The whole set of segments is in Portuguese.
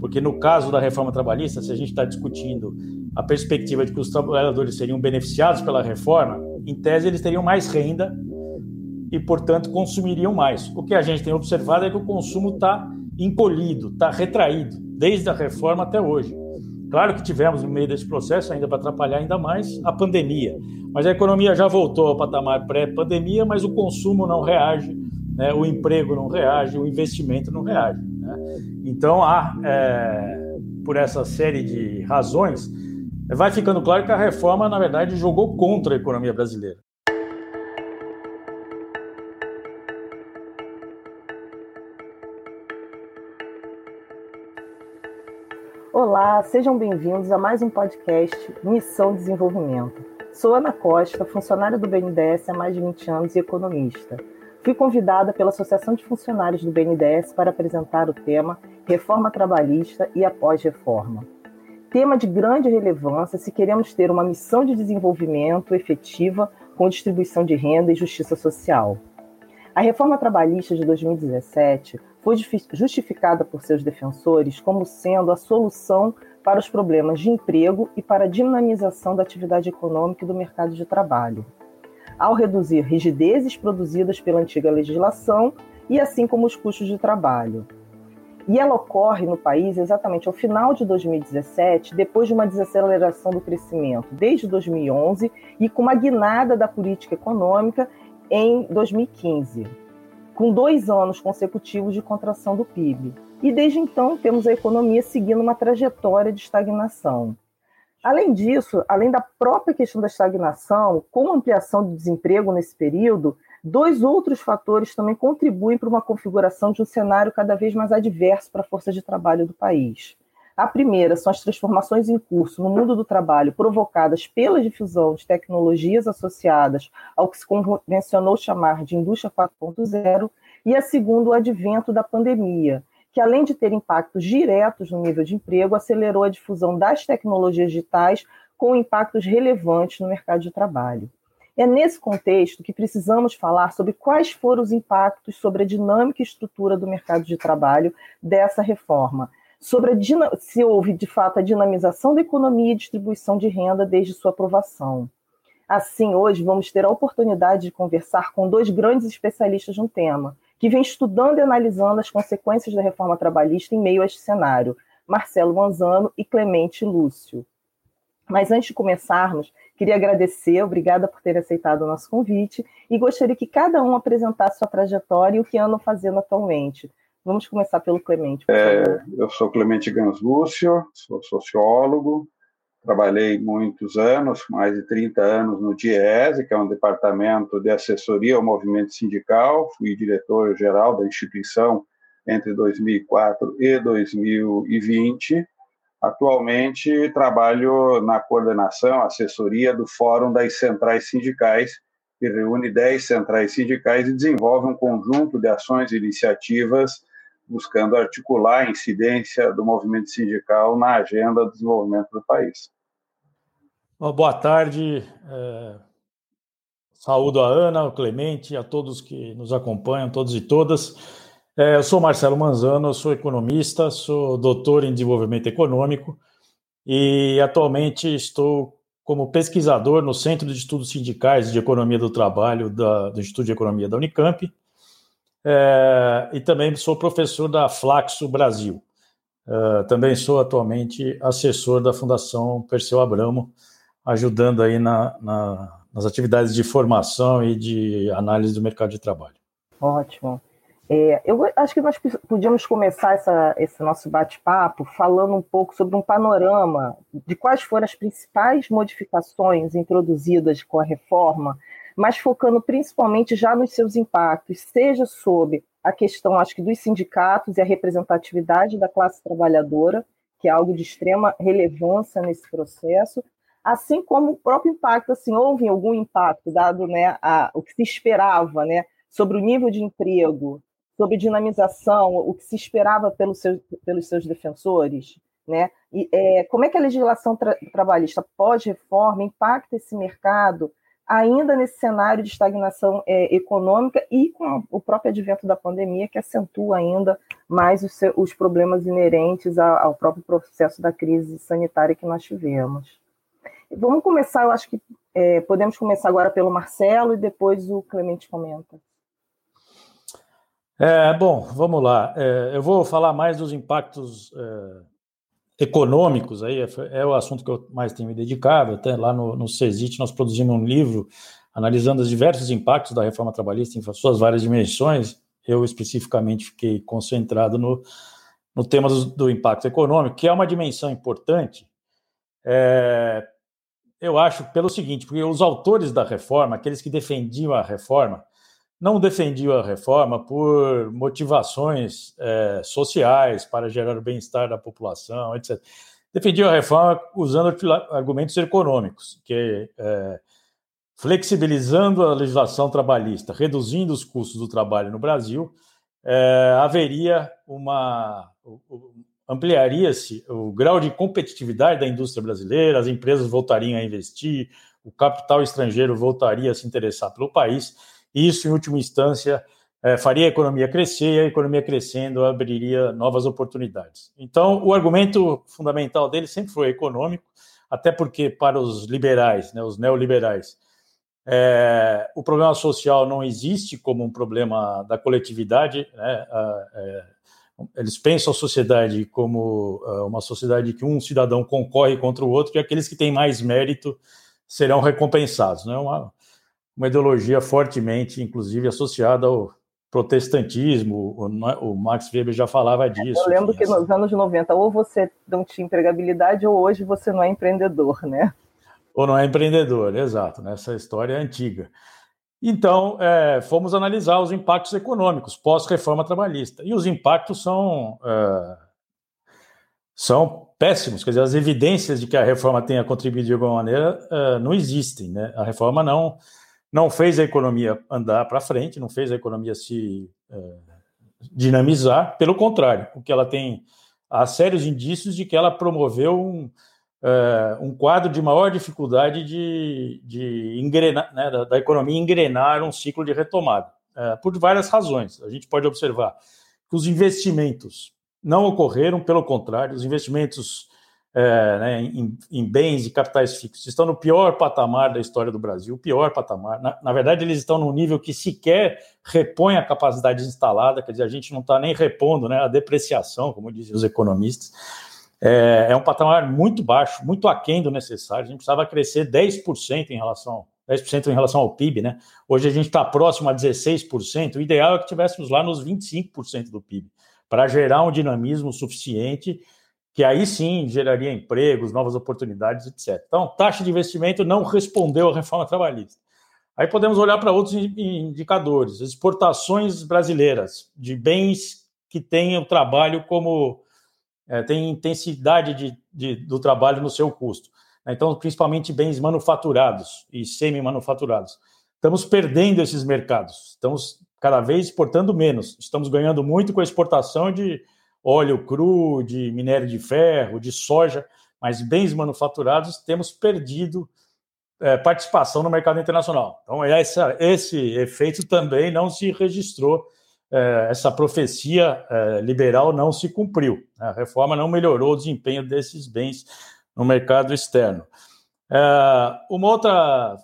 Porque no caso da reforma trabalhista, se a gente está discutindo a perspectiva de que os trabalhadores seriam beneficiados pela reforma, em tese eles teriam mais renda e, portanto, consumiriam mais. O que a gente tem observado é que o consumo está encolhido, está retraído, desde a reforma até hoje. Claro que tivemos no meio desse processo, ainda para atrapalhar ainda mais, a pandemia. Mas a economia já voltou ao patamar pré-pandemia, mas o consumo não reage, né? o emprego não reage, o investimento não reage. Né? Então, há, é, por essa série de razões, vai ficando claro que a reforma, na verdade, jogou contra a economia brasileira. Olá, sejam bem-vindos a mais um podcast Missão Desenvolvimento. Sou Ana Costa, funcionária do BNDES há mais de 20 anos e economista. Fui convidada pela Associação de Funcionários do BNDES para apresentar o tema Reforma Trabalhista e Após-Reforma. Tema de grande relevância se queremos ter uma missão de desenvolvimento efetiva com distribuição de renda e justiça social. A reforma trabalhista de 2017 foi justificada por seus defensores como sendo a solução para os problemas de emprego e para a dinamização da atividade econômica e do mercado de trabalho, ao reduzir rigidezes produzidas pela antiga legislação e assim como os custos de trabalho. E ela ocorre no país exatamente ao final de 2017, depois de uma desaceleração do crescimento desde 2011 e com uma guinada da política econômica em 2015 com dois anos consecutivos de contração do PIB. E desde então temos a economia seguindo uma trajetória de estagnação. Além disso, além da própria questão da estagnação, com ampliação do desemprego nesse período, dois outros fatores também contribuem para uma configuração de um cenário cada vez mais adverso para a força de trabalho do país. A primeira são as transformações em curso no mundo do trabalho provocadas pela difusão de tecnologias associadas ao que se convencionou chamar de indústria 4.0, e a segunda, o advento da pandemia, que além de ter impactos diretos no nível de emprego, acelerou a difusão das tecnologias digitais com impactos relevantes no mercado de trabalho. É nesse contexto que precisamos falar sobre quais foram os impactos sobre a dinâmica e estrutura do mercado de trabalho dessa reforma, sobre se houve de fato a dinamização da economia e distribuição de renda desde sua aprovação. Assim, hoje vamos ter a oportunidade de conversar com dois grandes especialistas no tema, que vem estudando e analisando as consequências da reforma trabalhista em meio a este cenário, Marcelo Manzano e Clemente Lúcio. Mas antes de começarmos, queria agradecer, obrigada por ter aceitado o nosso convite, e gostaria que cada um apresentasse sua trajetória e o que andam fazendo atualmente. Vamos começar pelo Clemente. É, eu sou Clemente Gans Lúcio, sou sociólogo, trabalhei muitos anos, mais de 30 anos no DIESE, que é um departamento de assessoria ao movimento sindical, fui diretor-geral da instituição entre 2004 e 2020. Atualmente trabalho na coordenação, assessoria do Fórum das Centrais Sindicais, que reúne 10 centrais sindicais e desenvolve um conjunto de ações e iniciativas buscando articular a incidência do movimento sindical na agenda do desenvolvimento do país. boa tarde. É... Saúdo a Ana, o Clemente, a todos que nos acompanham, todos e todas. É, eu sou Marcelo Manzano, sou economista, sou doutor em desenvolvimento econômico e atualmente estou como pesquisador no Centro de Estudos Sindicais de Economia do Trabalho da, do Instituto de Economia da Unicamp é, e também sou professor da Flaxo Brasil. É, também sou atualmente assessor da Fundação Perseu Abramo, ajudando aí na, na, nas atividades de formação e de análise do mercado de trabalho. Ótimo. É, eu acho que nós podíamos começar essa, esse nosso bate-papo falando um pouco sobre um panorama de quais foram as principais modificações introduzidas com a reforma mas focando principalmente já nos seus impactos, seja sobre a questão, acho que, dos sindicatos e a representatividade da classe trabalhadora, que é algo de extrema relevância nesse processo, assim como o próprio impacto, assim, houve algum impacto dado né, a, o que se esperava né, sobre o nível de emprego, sobre dinamização, o que se esperava pelos seus, pelos seus defensores, né? E, é, como é que a legislação tra trabalhista pós-reforma impacta esse mercado ainda nesse cenário de estagnação é, econômica e com o próprio advento da pandemia, que acentua ainda mais os, os problemas inerentes ao próprio processo da crise sanitária que nós tivemos. Vamos começar, eu acho que é, podemos começar agora pelo Marcelo e depois o Clemente comenta. É, bom, vamos lá. É, eu vou falar mais dos impactos é, econômicos, aí é, é, o assunto que eu mais tenho me dedicado. Até lá no, no CESIT nós produzimos um livro analisando os diversos impactos da reforma trabalhista em suas várias dimensões. Eu especificamente fiquei concentrado no, no tema do, do impacto econômico, que é uma dimensão importante, é, eu acho pelo seguinte, porque os autores da reforma, aqueles que defendiam a reforma, não defendiam a reforma por motivações é, sociais para gerar o bem-estar da população, etc. Defendiam a reforma usando argumentos econômicos, que é, flexibilizando a legislação trabalhista, reduzindo os custos do trabalho no Brasil, é, haveria uma ampliaria-se o grau de competitividade da indústria brasileira, as empresas voltariam a investir, o capital estrangeiro voltaria a se interessar pelo país, e isso, em última instância, é, faria a economia crescer, e a economia crescendo abriria novas oportunidades. Então, o argumento fundamental dele sempre foi econômico, até porque, para os liberais, né, os neoliberais, é, o problema social não existe como um problema da coletividade, né, é, eles pensam a sociedade como uma sociedade que um cidadão concorre contra o outro e aqueles que têm mais mérito serão recompensados. Né? Uma, uma ideologia fortemente, inclusive, associada ao protestantismo. O, o Max Weber já falava disso. Eu lembro que nos anos 90, ou você não tinha empregabilidade, ou hoje você não é empreendedor, né? Ou não é empreendedor, exato. Né? Essa história é antiga. Então, é, fomos analisar os impactos econômicos pós-reforma trabalhista. E os impactos são, é, são péssimos. Quer dizer, as evidências de que a reforma tenha contribuído de alguma maneira é, não existem. Né? A reforma não, não fez a economia andar para frente, não fez a economia se é, dinamizar. Pelo contrário, o que ela tem há sérios indícios de que ela promoveu um uh, um quadro de maior dificuldade de, de engrenar, né, da, da, economia engrenar um ciclo de retomada, uh, por várias razões. A gente pode observar que os investimentos não ocorreram, pelo contrário, os investimentos é, né, em, em, bens e capitais fixos estão no pior patamar da história do Brasil, pior patamar. Na, na, verdade, eles estão num nível que sequer repõe a capacidade instalada, quer dizer, a gente não está nem repondo né, a depreciação, como dizem os economistas. É, é, um patamar muito baixo, muito aquém do necessário. A gente precisava crescer 10% em relação 10% em relação ao PIB, né? Hoje a gente está próximo a 16%. O ideal é que tivéssemos lá nos 25% do PIB, para gerar um dinamismo suficiente, que aí sim geraria empregos, novas oportunidades, etc. Então, taxa de investimento não respondeu à reforma trabalhista. Aí podemos olhar para outros indicadores, exportações brasileiras de bens que têm o trabalho como é, tem intensidade de, de, do trabalho no seu custo. Né? Então, principalmente bens manufaturados e semi-manufaturados. Estamos perdendo esses mercados, estamos cada vez exportando menos. Estamos ganhando muito com a exportação de óleo cru, de minério de ferro, de soja, mas bens manufaturados temos perdido é, participação no mercado internacional. Então, essa, esse efeito também não se registrou é, essa profecia é, liberal não se cumpriu. Né? A reforma não melhorou o desempenho desses bens no mercado externo. Uma outra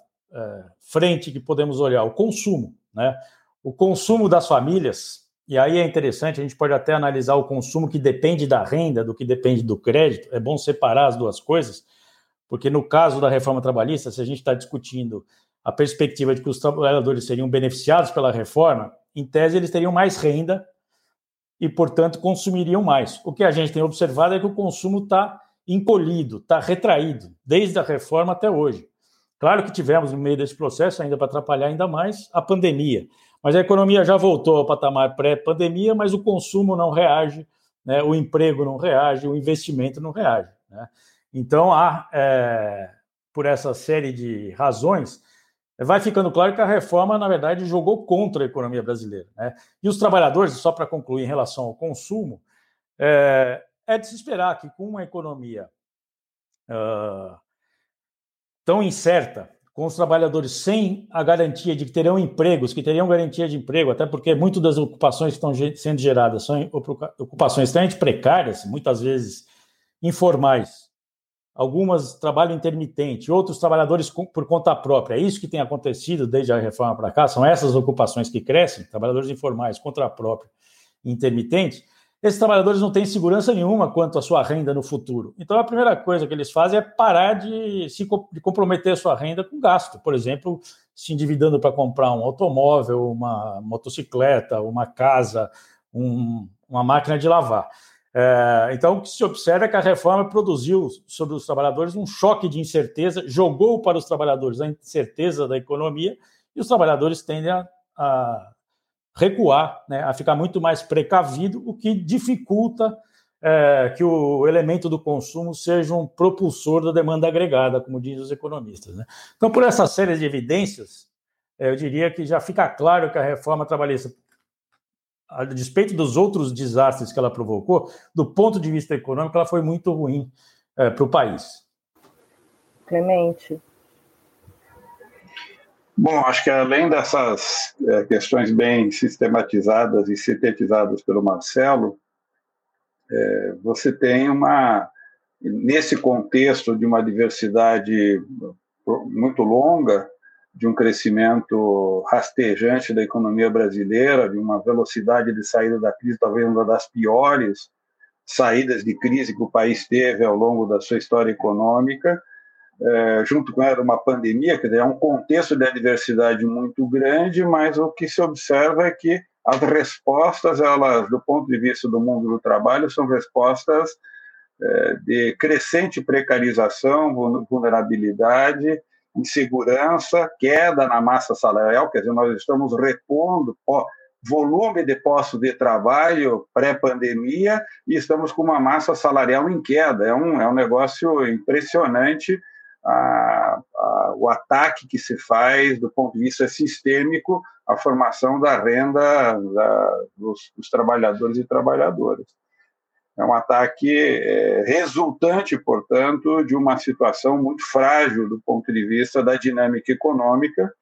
frente que podemos olhar, o consumo. Né? O consumo das famílias, e aí é interessante, a gente pode até analisar o consumo que depende da renda, do que depende do crédito, é bom separar as duas coisas, porque no caso da reforma trabalhista, se a gente está discutindo a perspectiva de que os trabalhadores seriam beneficiados pela reforma, em tese, eles teriam mais renda e, portanto, consumiriam mais. O que a gente tem observado é que o consumo está encolhido, está retraído, desde a reforma até hoje. Claro que tivemos, no meio desse processo, ainda para atrapalhar ainda mais, a pandemia. Mas a economia já voltou ao patamar pré-pandemia, mas o consumo não reage, né? o emprego não reage, o investimento não reage. Né? Então, há, é, por essa série de razões, vai ficando claro que a reforma, na verdade, jogou contra a economia brasileira. Né? E os trabalhadores, só para concluir em relação ao consumo, é, é de se esperar que com uma economia uh, tão incerta com os trabalhadores sem a garantia de que terão empregos, que teriam garantia de emprego, até porque muitas das ocupações que estão sendo geradas são ocupações extremamente precárias, muitas vezes informais. Algumas trabalho intermitente, outros trabalhadores por conta própria. É isso que tem acontecido desde a reforma para cá, são essas ocupações que crescem, trabalhadores informais, conta própria, intermitentes esses trabalhadores não têm segurança nenhuma quanto à sua renda no futuro. Então, a primeira coisa que eles fazem é parar de se de comprometer a sua renda com gasto. Por exemplo, se endividando para comprar um automóvel, uma motocicleta, uma casa, um, uma máquina de lavar. É, então, o que se observa é que a reforma produziu sobre os trabalhadores um choque de incerteza, jogou para os trabalhadores a incerteza da economia e os trabalhadores tendem a, a recuar, né, a ficar muito mais precavido, o que dificulta é, que o elemento do consumo seja um propulsor da demanda agregada, como dizem os economistas. Né? Então, por essa série de evidências, eu diria que já fica claro que a reforma trabalhista, a despeito dos outros desastres que ela provocou, do ponto de vista econômico, ela foi muito ruim é, para o país. Clemente, Bom, acho que além dessas é, questões bem sistematizadas e sintetizadas pelo Marcelo, é, você tem uma, nesse contexto de uma diversidade muito longa, de um crescimento rastejante da economia brasileira, de uma velocidade de saída da crise, talvez uma das piores saídas de crise que o país teve ao longo da sua história econômica, é, junto com ela uma pandemia, quer dizer, é um contexto de adversidade muito grande, mas o que se observa é que as respostas, elas, do ponto de vista do mundo do trabalho, são respostas é, de crescente precarização, vulnerabilidade, insegurança, queda na massa salarial, quer dizer, nós estamos repondo ó, volume de postos de trabalho pré-pandemia e estamos com uma massa salarial em queda. É um, é um negócio impressionante a, a, o ataque que se faz do ponto de vista sistêmico à formação da renda da, dos, dos, trabalhadores e trabalhadoras. É um ataque é, resultante, portanto, de uma situação muito frágil do ponto de vista da dinâmica econômica,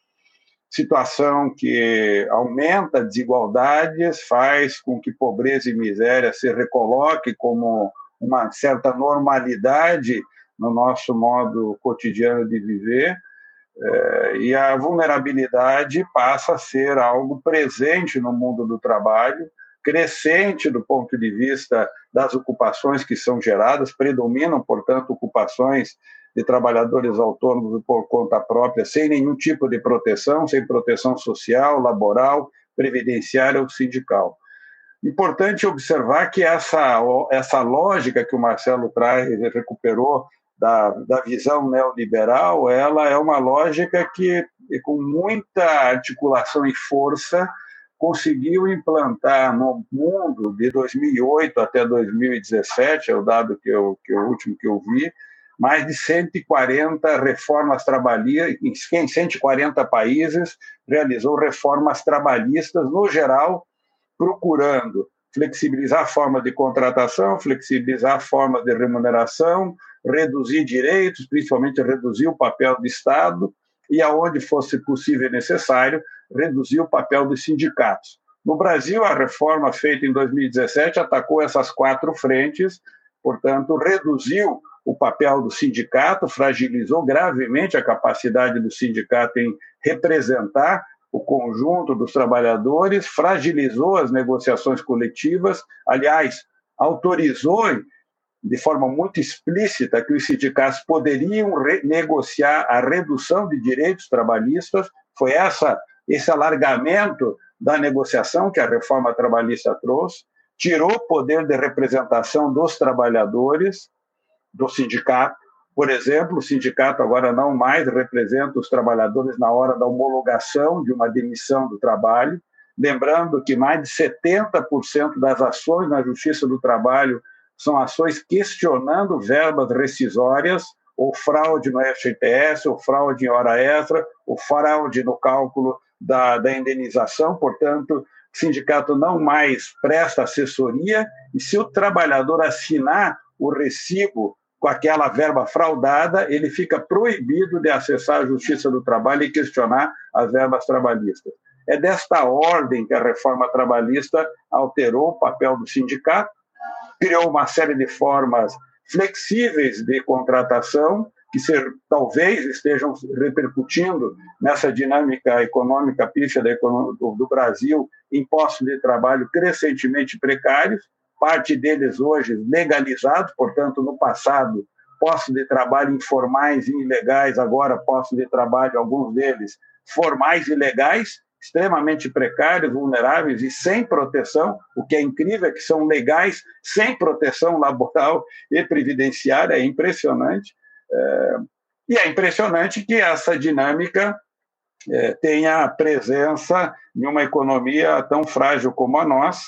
situação que aumenta desigualdades, faz com que pobreza e miséria se recoloque como uma certa normalidade no nosso modo cotidiano de viver, é, e a vulnerabilidade passa a ser algo presente no mundo do trabalho, crescente do ponto de vista das ocupações que são geradas, predominam, portanto, ocupações de trabalhadores autônomos por conta própria, sem nenhum tipo de proteção, sem proteção social, laboral, previdenciária ou sindical. Importante observar que essa, essa lógica que o Marcelo traz, recuperou da, da visão neoliberal, ela é uma lógica que, com muita articulação e força, conseguiu implantar no mundo de 2008 até 2017, é o dado que eu, que o último que eu vi, mais de 140 reformas trabalhistas, em 140 países, realizou reformas trabalhistas, no geral, procurando flexibilizar a forma de contratação, flexibilizar a forma de remuneração, reduzir direitos, principalmente reduzir o papel do Estado e, aonde fosse possível e necessário, reduzir o papel dos sindicatos. No Brasil, a reforma feita em 2017 atacou essas quatro frentes, portanto, reduziu o papel do sindicato, fragilizou gravemente a capacidade do sindicato em representar o conjunto dos trabalhadores, fragilizou as negociações coletivas, aliás, autorizou de forma muito explícita que os sindicatos poderiam negociar a redução de direitos trabalhistas. Foi essa esse alargamento da negociação que a reforma trabalhista trouxe, tirou o poder de representação dos trabalhadores do sindicato. Por exemplo, o sindicato agora não mais representa os trabalhadores na hora da homologação de uma demissão do trabalho. Lembrando que mais de 70% das ações na Justiça do Trabalho são ações questionando verbas rescisórias, ou fraude no FGTS, ou fraude em hora extra, ou fraude no cálculo da, da indenização. Portanto, o sindicato não mais presta assessoria, e se o trabalhador assinar o recibo com aquela verba fraudada, ele fica proibido de acessar a Justiça do Trabalho e questionar as verbas trabalhistas. É desta ordem que a reforma trabalhista alterou o papel do sindicato, criou uma série de formas flexíveis de contratação que ser, talvez estejam repercutindo nessa dinâmica econômica pífia do, do Brasil em postos de trabalho crescentemente precários, parte deles hoje legalizados, portanto, no passado, postos de trabalho informais e ilegais, agora postos de trabalho, alguns deles formais e legais, extremamente precários, vulneráveis e sem proteção, o que é incrível é que são legais sem proteção laboral e previdenciária, é impressionante. É, e é impressionante que essa dinâmica é, tenha presença em uma economia tão frágil como a nossa.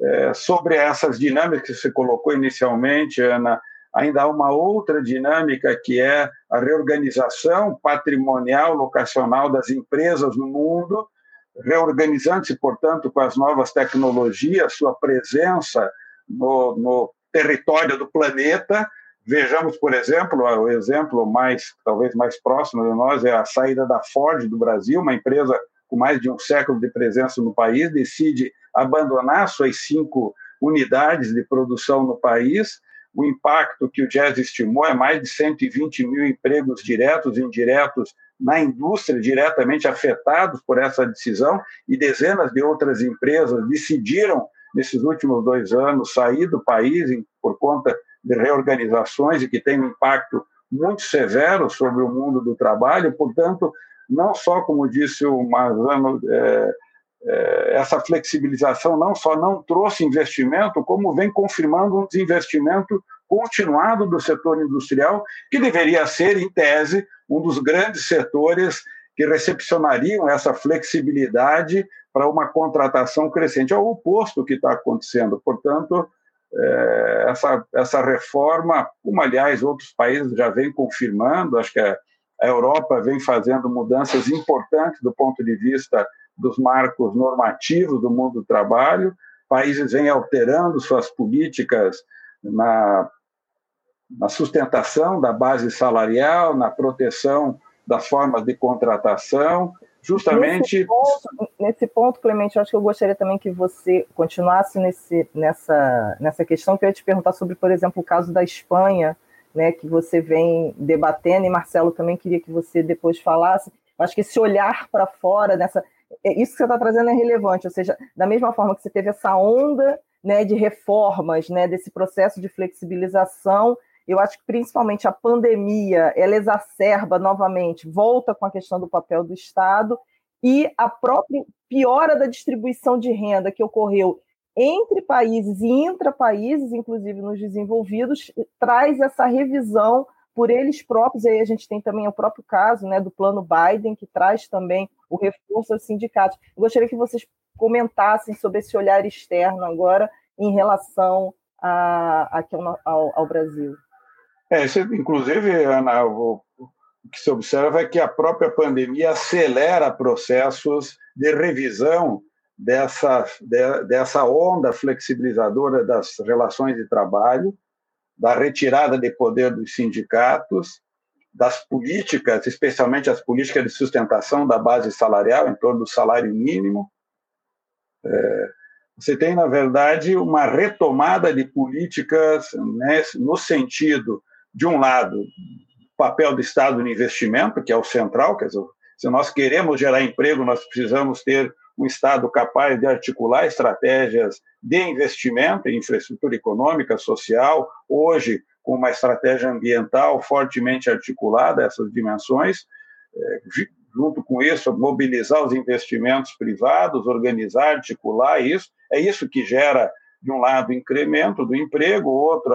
É, sobre essas dinâmicas que você colocou inicialmente, Ana, ainda há uma outra dinâmica que é a reorganização patrimonial, locacional das empresas no mundo, reorganizando-se, portanto, com as novas tecnologias, sua presença no, no território do planeta. Vejamos, por exemplo, o exemplo mais, talvez mais próximo de nós é a saída da Ford do Brasil, uma empresa com mais de um século de presença no país, decide abandonar suas cinco unidades de produção no país. O impacto que o Jazz estimou é mais de 120 mil empregos diretos e indiretos na indústria diretamente afetados por essa decisão e dezenas de outras empresas decidiram nesses últimos dois anos sair do país por conta de reorganizações e que tem um impacto muito severo sobre o mundo do trabalho. Portanto, não só, como disse o Marzano, é, é, essa flexibilização não só não trouxe investimento, como vem confirmando um desinvestimento continuado do setor industrial, que deveria ser, em tese, um dos grandes setores que recepcionariam essa flexibilidade para uma contratação crescente. É o oposto que está acontecendo. Portanto, é, essa, essa reforma, como aliás outros países já vêm confirmando, acho que a, a Europa vem fazendo mudanças importantes do ponto de vista dos marcos normativos do mundo do trabalho, países vêm alterando suas políticas na na sustentação da base salarial, na proteção das formas de contratação, justamente. Nesse ponto, nesse ponto, Clemente, eu acho que eu gostaria também que você continuasse nesse, nessa, nessa questão, que eu ia te perguntar sobre, por exemplo, o caso da Espanha, né, que você vem debatendo, e Marcelo também queria que você depois falasse. Acho que esse olhar para fora, nessa, é, isso que você está trazendo é relevante, ou seja, da mesma forma que você teve essa onda né, de reformas, né, desse processo de flexibilização, eu acho que principalmente a pandemia, ela exacerba novamente, volta com a questão do papel do Estado e a própria piora da distribuição de renda que ocorreu entre países e intra-países, inclusive nos desenvolvidos, traz essa revisão por eles próprios. Aí a gente tem também o próprio caso né, do plano Biden, que traz também o reforço aos sindicatos. Eu gostaria que vocês comentassem sobre esse olhar externo agora em relação a, aqui ao, ao, ao Brasil. É, isso, inclusive, Ana, o que se observa é que a própria pandemia acelera processos de revisão dessa, de, dessa onda flexibilizadora das relações de trabalho, da retirada de poder dos sindicatos, das políticas, especialmente as políticas de sustentação da base salarial, em torno do salário mínimo. É, você tem, na verdade, uma retomada de políticas né, no sentido de um lado, o papel do Estado no investimento, que é o central, quer dizer, se nós queremos gerar emprego, nós precisamos ter um Estado capaz de articular estratégias de investimento em infraestrutura econômica, social, hoje com uma estratégia ambiental fortemente articulada, essas dimensões, é, junto com isso, mobilizar os investimentos privados, organizar, articular isso, é isso que gera, de um lado, incremento do emprego, outro,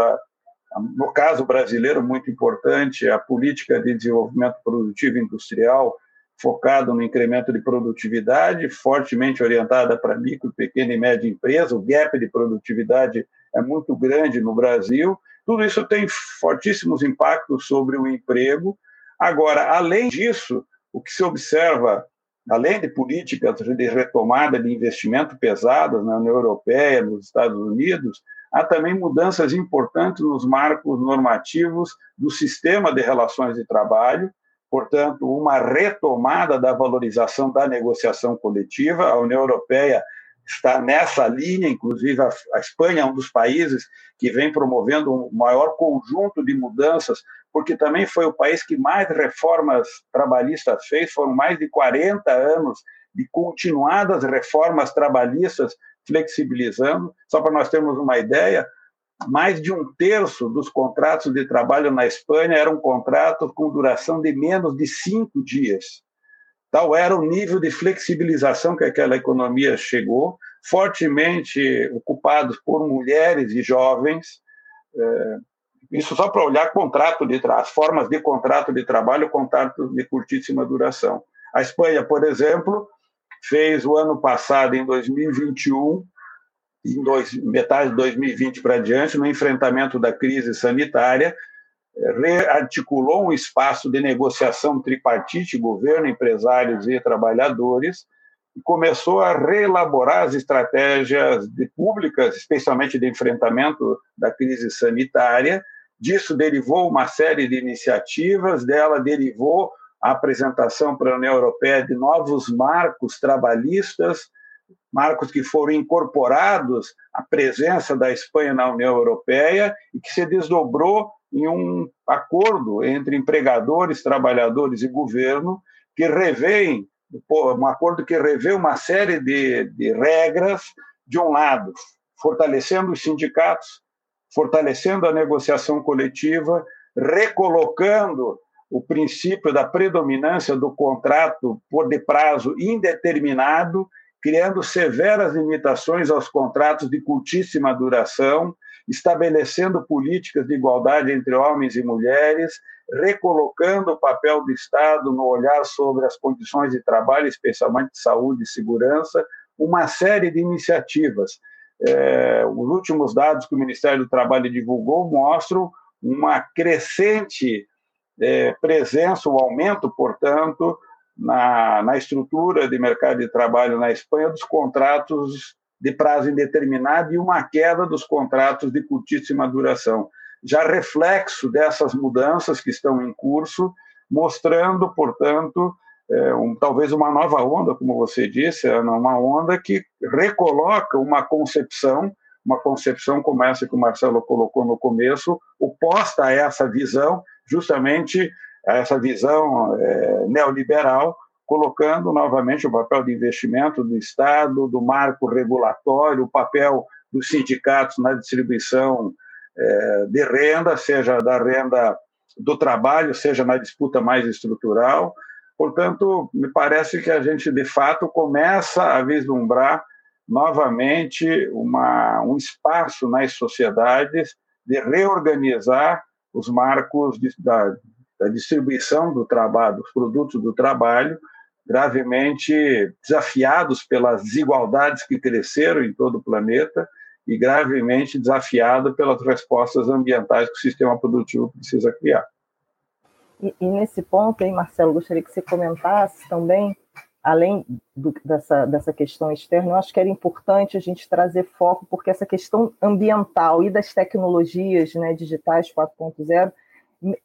no caso brasileiro, muito importante, a política de desenvolvimento produtivo industrial focada no incremento de produtividade, fortemente orientada para micro, pequena e média empresa. O gap de produtividade é muito grande no Brasil. Tudo isso tem fortíssimos impactos sobre o emprego. Agora, além disso, o que se observa, além de políticas de retomada de investimento pesadas na União Europeia, nos Estados Unidos, há também mudanças importantes nos marcos normativos do sistema de relações de trabalho, portanto, uma retomada da valorização da negociação coletiva. A União Europeia está nessa linha, inclusive a, Espanha é um dos países que vem promovendo um maior conjunto de mudanças, porque também foi o país que mais reformas trabalhistas fez, foram mais de 40 anos de continuadas reformas trabalhistas flexibilizando. Só para nós termos uma ideia, mais de um terço dos contratos de trabalho na Espanha eram contratos com duração de menos de cinco dias. Tal era o nível de flexibilização que aquela economia chegou, fortemente ocupados por mulheres e jovens. É, isso só para olhar contrato de as formas de contrato de trabalho, contrato de curtíssima duração. A Espanha, por exemplo, fez o ano passado, em 2021, em dois, metade de 2020 para diante, no enfrentamento da crise sanitária, rearticulou um espaço de negociação tripartite, governo, empresários e trabalhadores, e começou a reelaborar as estratégias públicas, especialmente de enfrentamento da crise sanitária. Disso derivou uma série de iniciativas, dela derivou a apresentação para a União Europeia de novos marcos trabalhistas, marcos que foram incorporados à presença da Espanha na União Europeia e que se desdobrou em um acordo entre empregadores, trabalhadores e governo que revêem um acordo que revê uma série de, de regras de um lado, fortalecendo os sindicatos, fortalecendo a negociação coletiva, recolocando o princípio da predominância do contrato por de prazo indeterminado, criando severas limitações aos contratos de curtíssima duração, estabelecendo políticas de igualdade entre homens e mulheres, recolocando o papel do Estado no olhar sobre as condições de trabalho, especialmente de saúde e segurança, uma série de iniciativas. É, os últimos dados que o Ministério do Trabalho divulgou mostram uma crescente é, presença, um aumento, portanto, na, na estrutura de mercado de trabalho na Espanha dos contratos de prazo indeterminado e uma queda dos contratos de curtíssima duração. Já reflexo dessas mudanças que estão em curso, mostrando, portanto, é, um, talvez uma nova onda, como você disse, é uma onda que recoloca uma concepção, uma concepção como essa que o Marcelo colocou no começo, oposta a essa visão justamente essa visão é, neoliberal, colocando novamente o papel de investimento do Estado, do marco regulatório, o papel dos sindicatos na distribuição é, de renda, seja da renda do trabalho, seja na disputa mais estrutural. Portanto, me parece que a gente, de fato, começa a vislumbrar novamente uma, um espaço nas sociedades de reorganizar os marcos de, da, da distribuição do trabalho, dos produtos do trabalho, gravemente desafiados pelas desigualdades que cresceram em todo o planeta e gravemente desafiado pelas respostas ambientais que o sistema produtivo precisa criar. E, e nesse ponto, aí, Marcelo, gostaria que você comentasse também, além do, dessa, dessa questão externa, eu acho que era importante a gente trazer foco, porque essa questão ambiental e das tecnologias né, digitais 4.0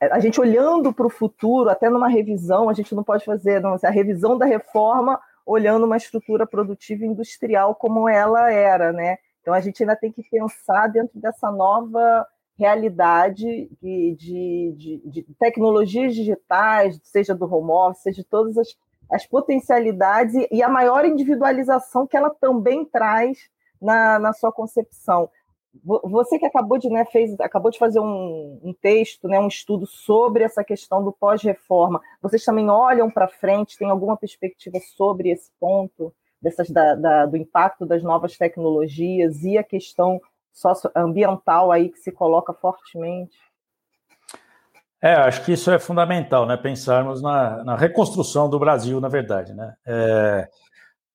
a gente olhando para o futuro, até numa revisão, a gente não pode fazer não, a revisão da reforma olhando uma estrutura produtiva industrial como ela era, né? Então a gente ainda tem que pensar dentro dessa nova realidade de, de, de, de tecnologias digitais, seja do home office, seja de todas as, as potencialidades e, a maior individualização que ela também traz na, na sua concepção. Você que acabou de, né, fez, acabou de fazer um, um texto, né, um estudo sobre essa questão do pós-reforma, vocês também olham para frente, tem alguma perspectiva sobre esse ponto, dessas, da, da, do impacto das novas tecnologias e a questão socioambiental aí que se coloca fortemente? É, acho que isso é fundamental, né? Pensarmos na, na reconstrução do Brasil, na verdade, né? É,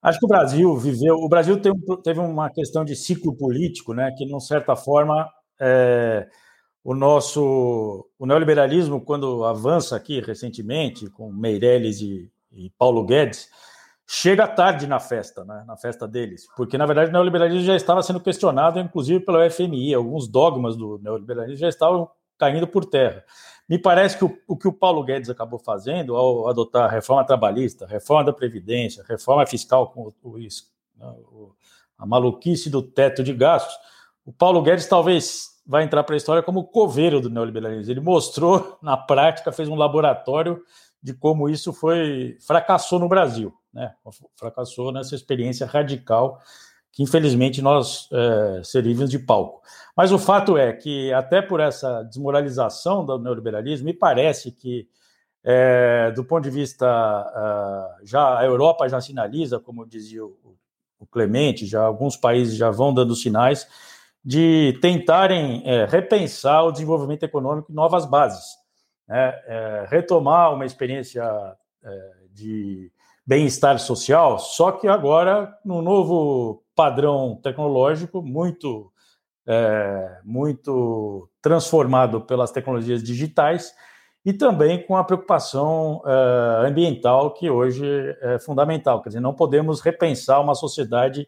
Acho que o Brasil viveu. O Brasil teve, uma questão de ciclo político, né? Que, de certa forma, é, o nosso o neoliberalismo, quando avança aqui recentemente, com Meirelles e, e Paulo Guedes, chega tarde na festa, né, na festa deles, porque na verdade o neoliberalismo já estava sendo questionado, inclusive pelo FMI, alguns dogmas do neoliberalismo já estavam caindo por terra. Me parece que o, o, que o Paulo Guedes acabou fazendo ao adotar a reforma trabalhista, reforma da Previdência, reforma fiscal com o, né, o, a maluquice do teto de gastos, o Paulo Guedes talvez vai entrar para a história como coveiro do neoliberalismo. Ele mostrou na prática, fez um laboratório de como isso foi fracassou no Brasil, né? Fracassou nessa experiência radical que infelizmente nós é, servimos de palco. Mas o fato é que, até por essa desmoralização do neoliberalismo, me parece que, é, do ponto de vista. Uh, já A Europa já sinaliza, como dizia o, o, Clemente, já alguns países já vão dando sinais de tentarem é, repensar o desenvolvimento econômico em novas bases, né? É, retomar uma experiência é, de bem-estar social, só que agora no novo padrão tecnológico muito é, muito transformado pelas tecnologias digitais e também com a preocupação é, ambiental que hoje é fundamental. Quer dizer, não podemos repensar uma sociedade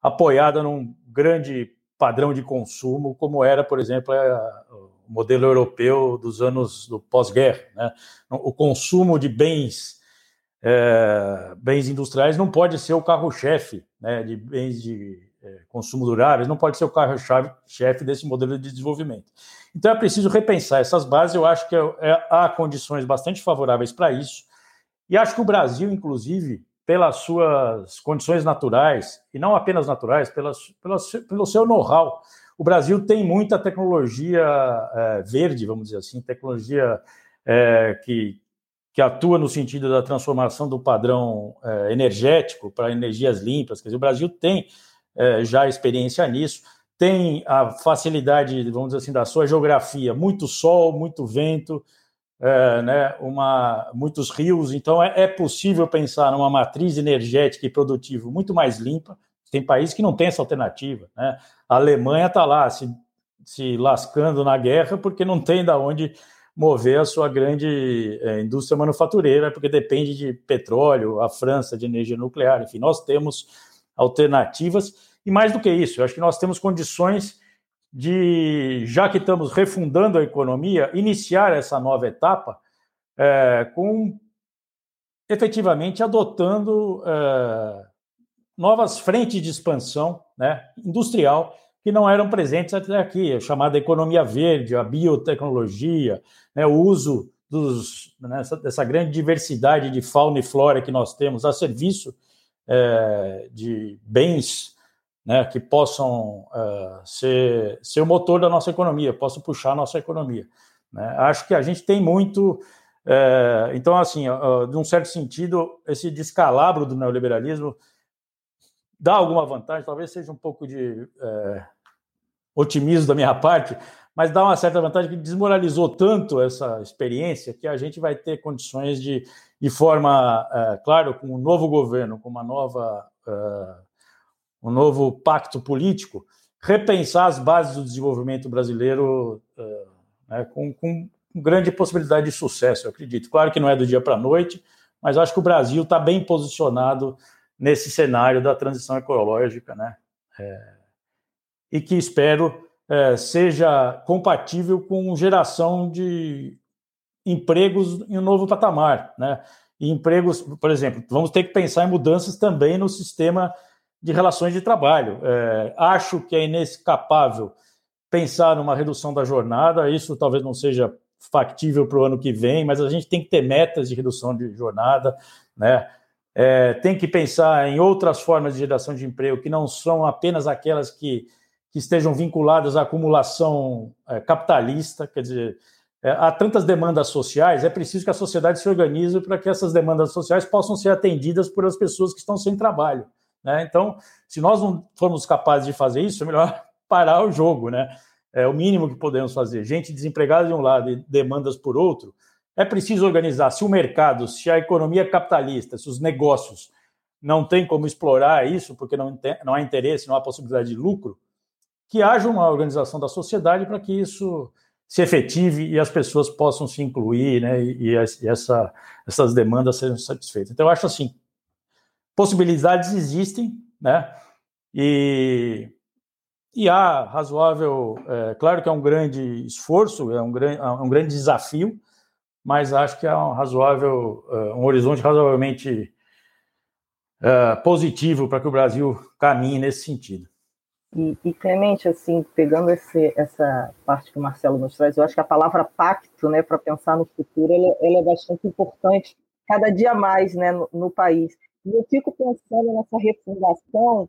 apoiada num grande padrão de consumo como era, por exemplo, é, o modelo europeu dos anos do pós-guerra. Né? O consumo de bens é, bens industriais não pode ser o carro-chefe né, de bens de é, consumo duráveis, não pode ser o carro-chefe desse modelo de desenvolvimento. Então é preciso repensar essas bases, eu acho que é, é, há condições bastante favoráveis para isso, e acho que o Brasil, inclusive, pelas suas condições naturais, e não apenas naturais, pelas, pelas, pelo seu know-how, o Brasil tem muita tecnologia é, verde, vamos dizer assim, tecnologia é, que, que atua no sentido da transformação do padrão é, energético para energias limpas. Quer dizer, o Brasil tem é, já experiência nisso, tem a facilidade, vamos dizer assim, da sua geografia, muito sol, muito vento, é, né, uma, muitos rios, então é, é, possível pensar numa matriz energética e produtiva muito mais limpa. Tem países que não têm essa alternativa. Né? A Alemanha está lá se, se lascando na guerra porque não tem da onde mover a sua grande é, indústria manufatureira, porque depende de petróleo, a França de energia nuclear, enfim, nós temos alternativas, e mais do que isso, eu acho que nós temos condições de, já que estamos refundando a economia, iniciar essa nova etapa é, com efetivamente adotando é, novas frentes de expansão né, industrial que não eram presentes até aqui, a chamada economia verde, a biotecnologia, né, o uso dos, né, dessa grande diversidade de fauna e flora que nós temos a serviço é, de bens né, que possam é, ser, ser o motor da nossa economia, possam puxar a nossa economia. Né? Acho que a gente tem muito. É, então, assim, de um certo sentido, esse descalabro do neoliberalismo dá alguma vantagem, talvez seja um pouco de otimismo da minha parte, mas dá uma certa vantagem que desmoralizou tanto essa experiência que a gente vai ter condições de, de forma, é, claro, com um novo governo, com uma nova, é, um novo pacto político, repensar as bases do desenvolvimento brasileiro é, né, com, com grande possibilidade de sucesso, eu acredito. Claro que não é do dia para a noite, mas acho que o Brasil está bem posicionado nesse cenário da transição ecológica, né? É, e que espero é, seja compatível com geração de empregos em um novo patamar, né? E empregos, por exemplo, vamos ter que pensar em mudanças também no sistema de relações de trabalho. É, acho que é inescapável pensar numa redução da jornada, isso talvez não seja factível para o ano que vem, mas a gente tem que ter metas de redução de jornada, né? É, tem que pensar em outras formas de geração de emprego que não são apenas aquelas que que estejam vinculadas à acumulação é, capitalista, quer dizer, é, há tantas demandas sociais, é preciso que a sociedade se organize para que essas demandas sociais possam ser atendidas por as pessoas que estão sem trabalho. Né? Então, se nós não formos capazes de fazer isso, é melhor parar o jogo. Né? É o mínimo que podemos fazer. Gente desempregada de um lado e demandas por outro, é preciso organizar. Se o mercado, se a economia capitalista, se os negócios não têm como explorar isso, porque não, não há interesse, não há possibilidade de lucro, que haja uma organização da sociedade para que isso se efetive e as pessoas possam se incluir, né, e, e essa, essas demandas sejam satisfeitas. Então, eu acho assim, possibilidades existem, né? E, e há razoável, é, claro que é um grande esforço, é um grande, é um grande desafio, mas acho que há um razoável, é, um horizonte razoavelmente uh, positivo para que o Brasil caminhe nesse sentido. E, e, Clemente, assim, pegando esse, essa parte que o Marcelo nos traz, eu acho que a palavra pacto, né, para pensar no futuro, ela, ela, é bastante importante cada dia mais, né, no, no país. E eu fico pensando nessa refundação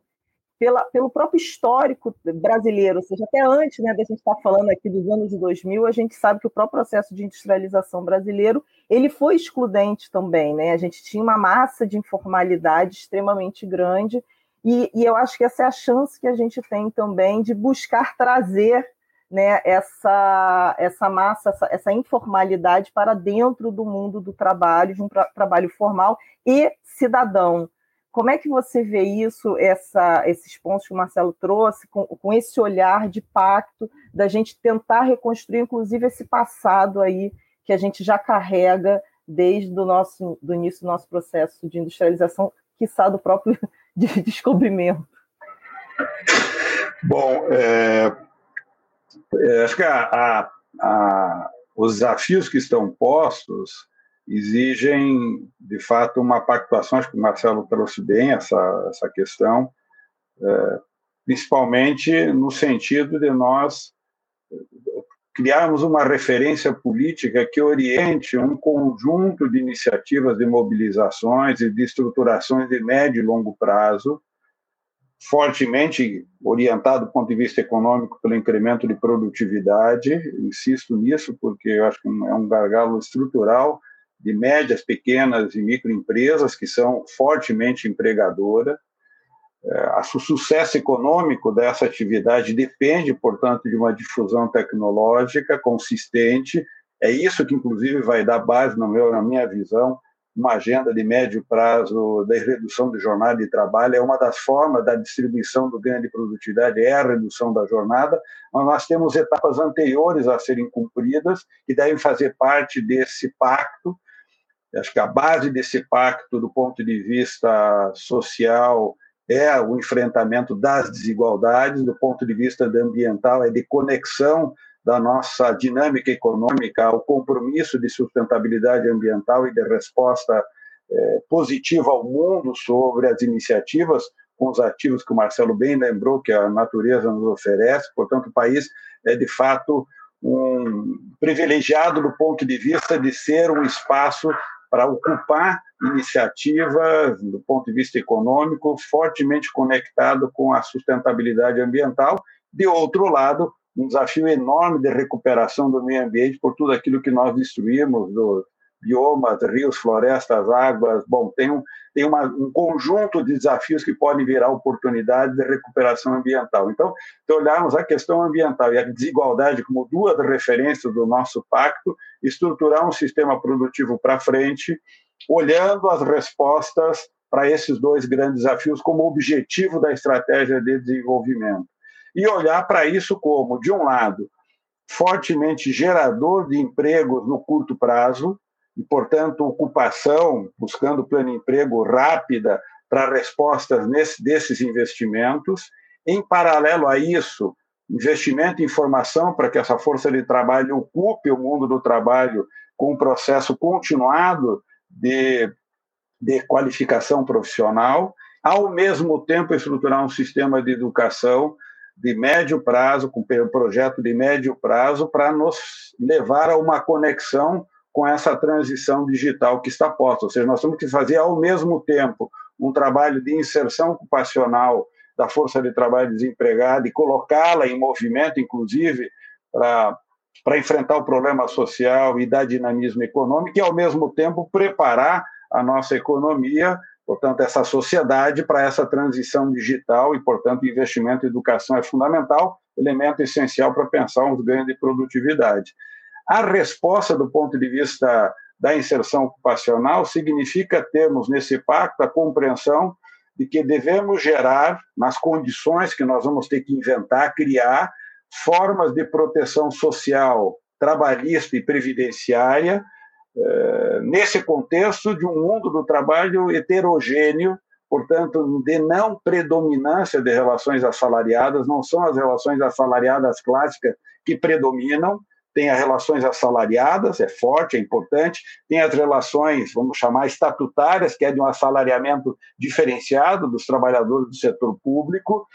pela, pelo próprio histórico brasileiro, ou seja, até antes né, da gente estar falando aqui dos anos de 2000, a gente sabe que o próprio processo de industrialização brasileiro ele foi excludente também, né? A gente tinha uma massa de informalidade extremamente grande e, e eu acho que essa é a chance que a gente tem também de buscar trazer né, essa, essa massa, essa, essa, informalidade para dentro do mundo do trabalho, de um tra trabalho formal e cidadão. Como é que você vê isso, essa, esses pontos que o Marcelo trouxe, com, com, esse olhar de pacto, da gente tentar reconstruir, inclusive, esse passado aí que a gente já carrega desde o nosso, do início do nosso processo de industrialização, quiçá do próprio de descobrimento? Bom, é, é, acho que a, a, os desafios que estão postos exigem, de fato, uma pactuação. Acho que o Marcelo trouxe bem essa, essa questão, é, principalmente no sentido de nós criarmos uma referência política que oriente um conjunto de iniciativas de mobilizações e de estruturações de médio e longo prazo, fortemente orientado do ponto de vista econômico pelo incremento de produtividade. Insisto nisso porque eu acho que é um gargalo estrutural de médias, pequenas e microempresas que são fortemente empregadoras. É, o sucesso econômico dessa atividade depende, portanto, de uma difusão tecnológica consistente. É isso que, inclusive, vai dar base, meu, na minha visão, uma agenda de médio prazo da redução de jornada de trabalho. É uma das formas da distribuição do ganho de produtividade, é a redução da jornada, mas nós temos etapas anteriores a serem cumpridas que devem fazer parte desse pacto Acho que a base desse pacto, do ponto de vista social, é o enfrentamento das desigualdades, do ponto de vista ambiental, é de conexão da nossa dinâmica econômica ao compromisso de sustentabilidade ambiental e de resposta é, positiva ao mundo sobre as iniciativas com os ativos que o Marcelo bem lembrou que a natureza nos oferece. Portanto, o país é de fato um privilegiado do ponto de vista de ser um espaço para ocupar iniciativas do ponto de vista econômico fortemente conectado com a sustentabilidade ambiental. De outro lado, um desafio enorme de recuperação do meio ambiente por tudo aquilo que nós destruímos, do, biomas, rios, florestas, águas. Bom, tem, um, tem uma, um conjunto de desafios que podem virar oportunidades de recuperação ambiental. Então, se olharmos a questão ambiental e a desigualdade como duas referências do nosso pacto, estruturar um sistema produtivo para frente, olhando as respostas para esses dois grandes desafios como objetivo da estratégia de desenvolvimento. E olhar para isso como, de um lado, fortemente gerador de empregos no curto prazo, e, portanto, ocupação, buscando plano de emprego rápida para respostas nesse, desses investimentos. Em paralelo a isso, investimento em formação para que essa força de trabalho ocupe o mundo do trabalho com um processo continuado de, de qualificação profissional, ao mesmo tempo estruturar um sistema de educação de médio prazo, com um projeto de médio prazo, para nos levar a uma conexão com essa transição digital que está posta. Ou seja, nós temos que fazer ao mesmo tempo um trabalho de inserção ocupacional da força de trabalho desempregada e colocá-la em movimento, inclusive, para enfrentar o problema social e dar dinamismo econômico e, ao mesmo tempo, preparar a nossa economia, portanto, essa sociedade para essa transição digital e, portanto, investimento em educação é fundamental, elemento essencial para pensar os ganhos de produtividade. A resposta do ponto de vista da inserção ocupacional significa termos nesse pacto a compreensão de que devemos gerar, nas condições que nós vamos ter que inventar, criar formas de proteção social, trabalhista e previdenciária, eh, nesse contexto de um mundo do trabalho heterogêneo, portanto, de não predominância de relações assalariadas, não são as relações assalariadas clássicas que predominam, tem as relações assalariadas, é forte, é importante, tem as relações, vamos chamar, estatutárias, que é de um assalariamento diferenciado dos trabalhadores do setor público,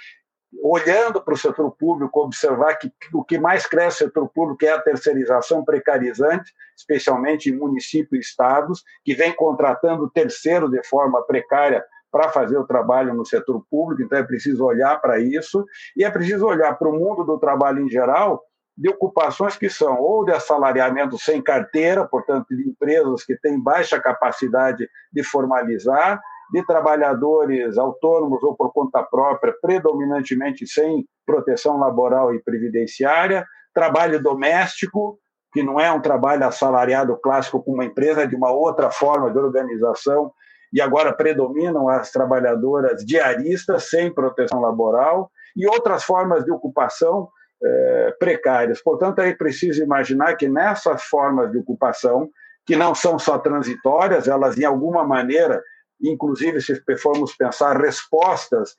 olhando para o setor público, observar que o que mais cresce no setor público é a terceirização precarizante, especialmente em municípios e estados, que vem contratando terceiro de forma precária para fazer o trabalho no setor público, então é preciso olhar para isso, e é preciso olhar para o mundo do trabalho em geral, de ocupações que são ou de assalariamento sem carteira, portanto, de empresas que têm baixa capacidade de formalizar, de trabalhadores autônomos ou por conta própria, predominantemente sem proteção laboral e previdenciária, trabalho doméstico, que não é um trabalho assalariado clássico com uma empresa, é de uma outra forma de organização e agora predominam as trabalhadoras diaristas sem proteção laboral e outras formas de ocupação é, precárias. Portanto, é preciso imaginar que nessas formas de ocupação, que não são só transitórias, elas, de alguma maneira, inclusive se formos pensar respostas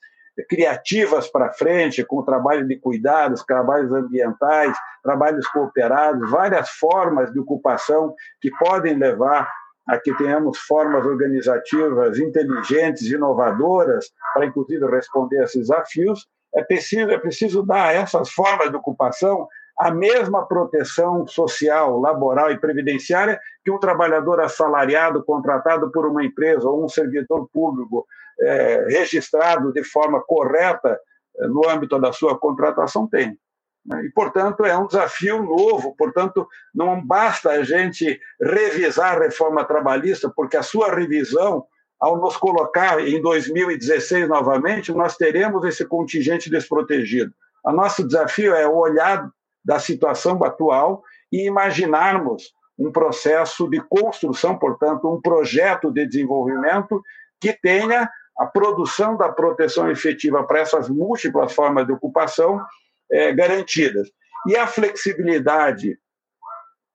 criativas para frente, com trabalho de cuidados, trabalhos ambientais, trabalhos cooperados, várias formas de ocupação que podem levar a que tenhamos formas organizativas inteligentes, inovadoras, para inclusive responder a esses desafios, é preciso, é preciso dar a essas formas de ocupação a mesma proteção social, laboral e previdenciária que um trabalhador assalariado contratado por uma empresa ou um servidor público é, registrado de forma correta é, no âmbito da sua contratação tem. Né? E, portanto, é um desafio novo. Portanto, não basta a gente revisar a reforma trabalhista, porque a sua revisão, ao nos colocar em 2016 novamente, nós teremos esse contingente desprotegido. O nosso desafio é olhar da situação atual e imaginarmos um processo de construção, portanto, um projeto de desenvolvimento que tenha a produção da proteção efetiva para essas múltiplas formas de ocupação é, garantidas. E a flexibilidade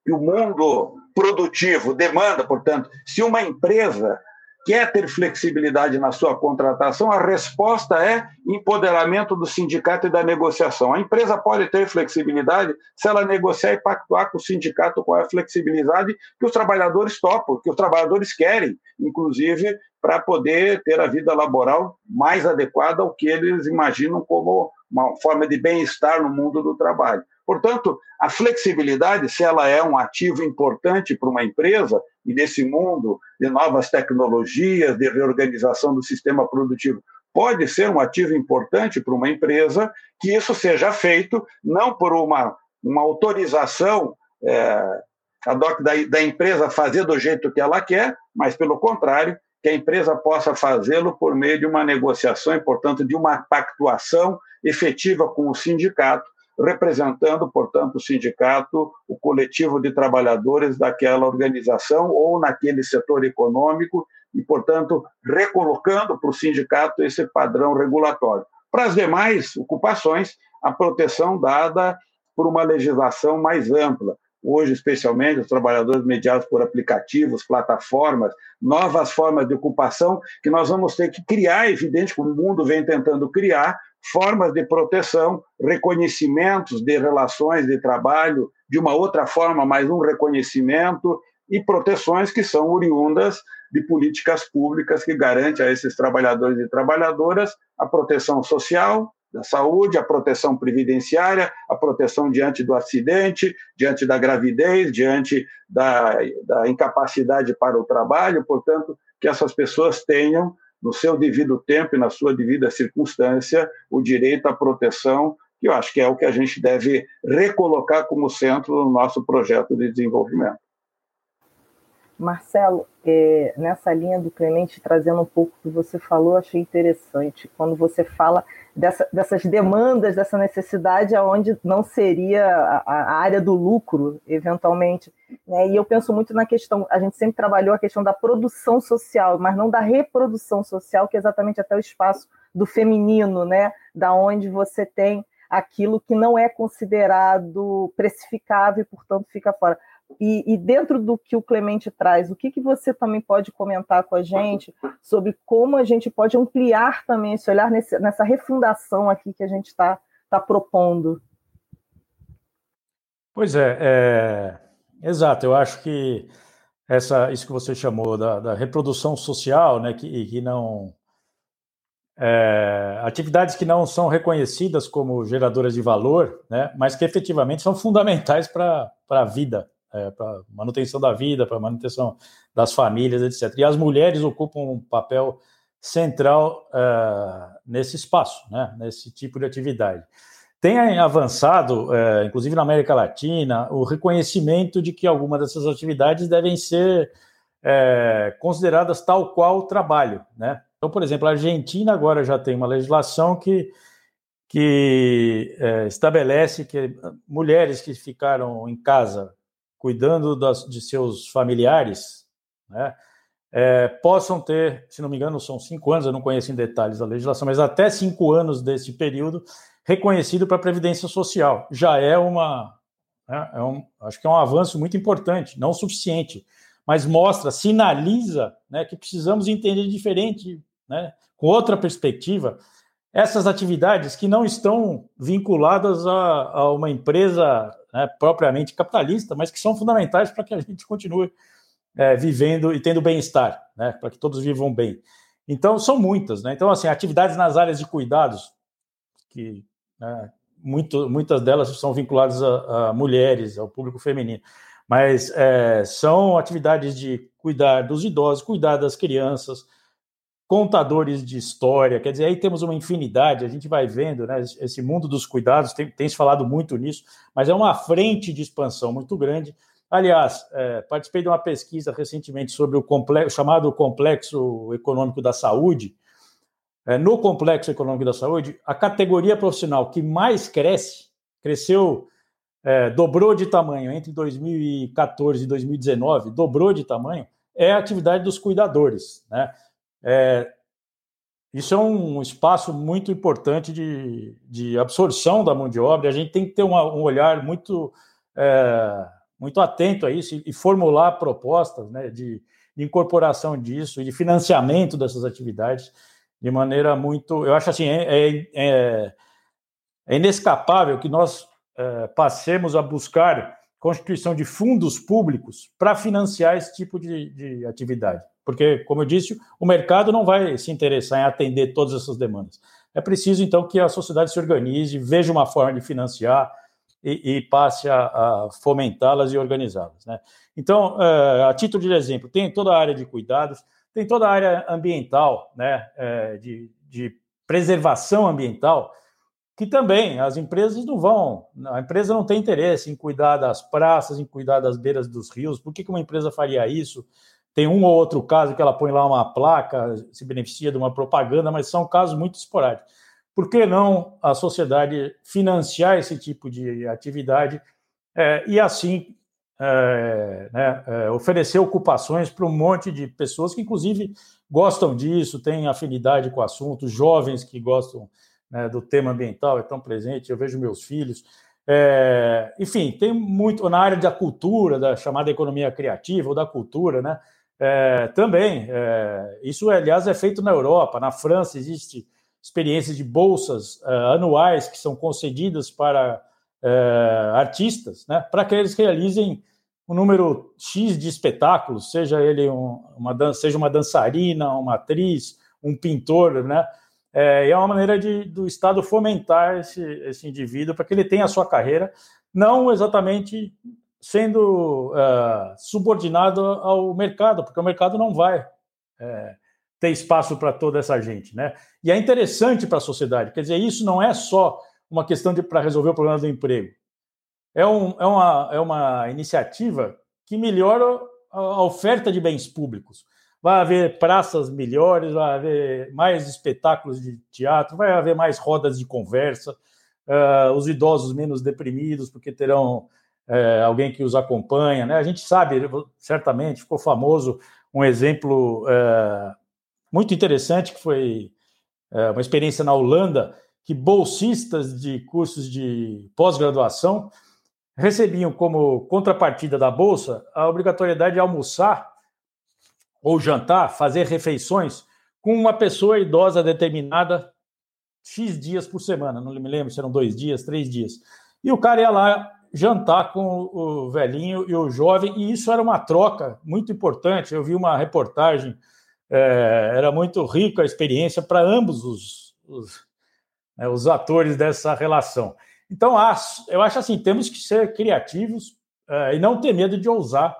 que o mundo produtivo demanda, portanto, se uma empresa quer ter flexibilidade na sua contratação, a resposta é empoderamento do sindicato e da negociação. A empresa pode ter flexibilidade se ela negociar e pactuar com o sindicato com a flexibilidade que os trabalhadores topam, que os trabalhadores querem, inclusive para poder ter a vida laboral mais adequada ao que eles imaginam como uma forma de bem-estar no mundo do trabalho. Portanto, a flexibilidade, se ela é um ativo importante para uma empresa, e nesse mundo de novas tecnologias, de reorganização do sistema produtivo, pode ser um ativo importante para uma empresa, que isso seja feito não por uma, uma autorização é, da, da empresa fazer do jeito que ela quer, mas, pelo contrário, que a empresa possa fazê-lo por meio de uma negociação e, portanto, de uma pactuação efetiva com o sindicato, representando, portanto, o sindicato, o coletivo de trabalhadores daquela organização ou naquele setor econômico e, portanto, recolocando para o sindicato esse padrão regulatório. Para as demais ocupações, a proteção dada por uma legislação mais ampla, hoje, especialmente, os trabalhadores mediados por aplicativos, plataformas, novas formas de ocupação que nós vamos ter que criar, evidente que o mundo vem tentando criar, formas de proteção, reconhecimentos de relações de trabalho de uma outra forma, mais um reconhecimento e proteções que são oriundas de políticas públicas que garantem a esses trabalhadores e trabalhadoras a proteção social, da saúde, a proteção previdenciária, a proteção diante do acidente, diante da gravidez, diante da, da incapacidade para o trabalho, portanto, que essas pessoas tenham, no seu devido tempo e na sua devida circunstância, o direito à proteção, que eu acho que é o que a gente deve recolocar como centro no nosso projeto de desenvolvimento. Marcelo, é, nessa linha do Clemente, trazendo um pouco do que você falou, achei interessante. Quando você fala dessa, dessas demandas, dessa necessidade, aonde não seria a, a área do lucro, eventualmente. Né? E eu penso muito na questão, a gente sempre trabalhou a questão da produção social, mas não da reprodução social, que é exatamente até o espaço do feminino, né? da onde você tem aquilo que não é considerado precificável e, portanto, fica fora E, e, dentro do que o Clemente traz, o que, que você também pode comentar com a gente sobre como a gente pode ampliar também esse olhar nesse, nessa refundação aqui que a gente está tá propondo? Pois é, é, exato. Eu acho que essa, isso que você chamou da, da reprodução social, né, que, que não é, atividades que não são reconhecidas como geradoras de valor, né, mas que efetivamente são fundamentais para a vida, é, para manutenção da vida, para manutenção das famílias, etc. E as mulheres ocupam um papel central é, nesse espaço, né, nesse tipo de atividade. Tem avançado, é, inclusive na América Latina, o reconhecimento de que algumas dessas atividades devem ser é, consideradas tal qual o trabalho, né? Então, por exemplo, a Argentina agora já tem uma legislação que, que estabelece que mulheres que ficaram em casa cuidando das, de seus familiares, né, é, possam ter, se não me engano, são cinco anos, eu não conheço em detalhes a legislação, mas até cinco anos desse período reconhecido para a Previdência Social. Já é uma. Né, é um, acho que é um avanço muito importante, não suficiente, mas mostra, sinaliza né, que precisamos entender diferente, né, com outra perspectiva, essas atividades que não estão vinculadas a, a uma empresa né, propriamente capitalista, mas que são fundamentais para que a gente continue é, vivendo e tendo bem-estar, né, para que todos vivam bem. Então, são muitas. Né? Então, assim, atividades nas áreas de cuidados, que né? Muito, muitas delas são vinculadas a, a, mulheres, ao público feminino, mas é, são atividades de cuidar dos idosos, cuidar das crianças, contadores de história, quer dizer, aí temos uma infinidade, a gente vai vendo, né, esse mundo dos cuidados, tem, tem se falado muito nisso, mas é uma frente de expansão muito grande. Aliás, é, participei de uma pesquisa recentemente sobre o complexo, chamado Complexo Econômico da Saúde, é, no complexo econômico da saúde, a categoria profissional que mais cresce, cresceu, é, dobrou de tamanho entre 2014 e 2019, dobrou de tamanho, é a atividade dos cuidadores. Né? É, isso é um espaço muito importante de, de absorção da mão de obra, a gente tem que ter uma, um olhar muito, é, muito atento a isso e, formular propostas né, de, de incorporação disso e de financiamento dessas atividades de maneira muito. Eu acho assim, é, é, é, é inescapável que nós é, passemos a buscar constituição de fundos públicos para financiar esse tipo de, de atividade. Porque, como eu disse, o mercado não vai se interessar em atender todas essas demandas. É preciso, então, que a sociedade se organize, veja uma forma de financiar e, e passe a, a fomentá-las e organizá-las. Né? Então, é, a título de exemplo, tem toda a área de cuidados, tem toda a área ambiental, né, é, de, de preservação ambiental, que também as empresas não vão, a empresa não tem interesse em cuidar das praças, em cuidar das beiras dos rios. Por que, que uma empresa faria isso? Tem um ou outro caso que ela põe lá uma placa, se beneficia de uma propaganda, mas são casos muito esporádicos. Por que não a sociedade financiar esse tipo de atividade é, e assim é, né, é, oferecer ocupações para um monte de pessoas que, inclusive, gostam disso, têm afinidade com o assunto, jovens que gostam né, do tema ambiental, estão presentes, eu vejo meus filhos. É, enfim, tem muito na área da cultura, da chamada economia criativa ou da cultura, né? É, também, é, isso, aliás, é feito na Europa. Na França, existe experiências de bolsas é, anuais que são concedidas para artistas, né, para que eles realizem um número X de espetáculos, seja ele um, uma dança, seja uma dançarina, uma atriz, um pintor, né? É, é uma maneira de, do Estado fomentar esse, esse indivíduo para que ele tenha a sua carreira, não exatamente sendo uh, subordinado ao mercado, porque o mercado não vai é, ter espaço para toda essa gente, né? E é interessante para a sociedade, quer dizer, isso não é só uma questão para resolver o problema do emprego é, um, é, uma, é uma iniciativa que melhora a oferta de bens públicos. Vai haver praças melhores, vai haver mais espetáculos de teatro, vai haver mais rodas de conversa, uh, os idosos menos deprimidos, porque terão uh, alguém que os acompanha. Né? A gente sabe, certamente, ficou famoso um exemplo uh, muito interessante, que foi uma experiência na Holanda, que bolsistas de cursos de pós-graduação recebiam como contrapartida da bolsa a obrigatoriedade de almoçar ou jantar, fazer refeições com uma pessoa idosa determinada X dias por semana, não me lembro se eram dois dias, três dias. E o cara ia lá jantar com o velhinho e o jovem, e isso era uma troca muito importante. Eu vi uma reportagem, é, era muito rica a experiência para ambos os, os, né, os, atores dessa relação. Então, eu acho assim: temos que ser criativos é, e não ter medo de ousar,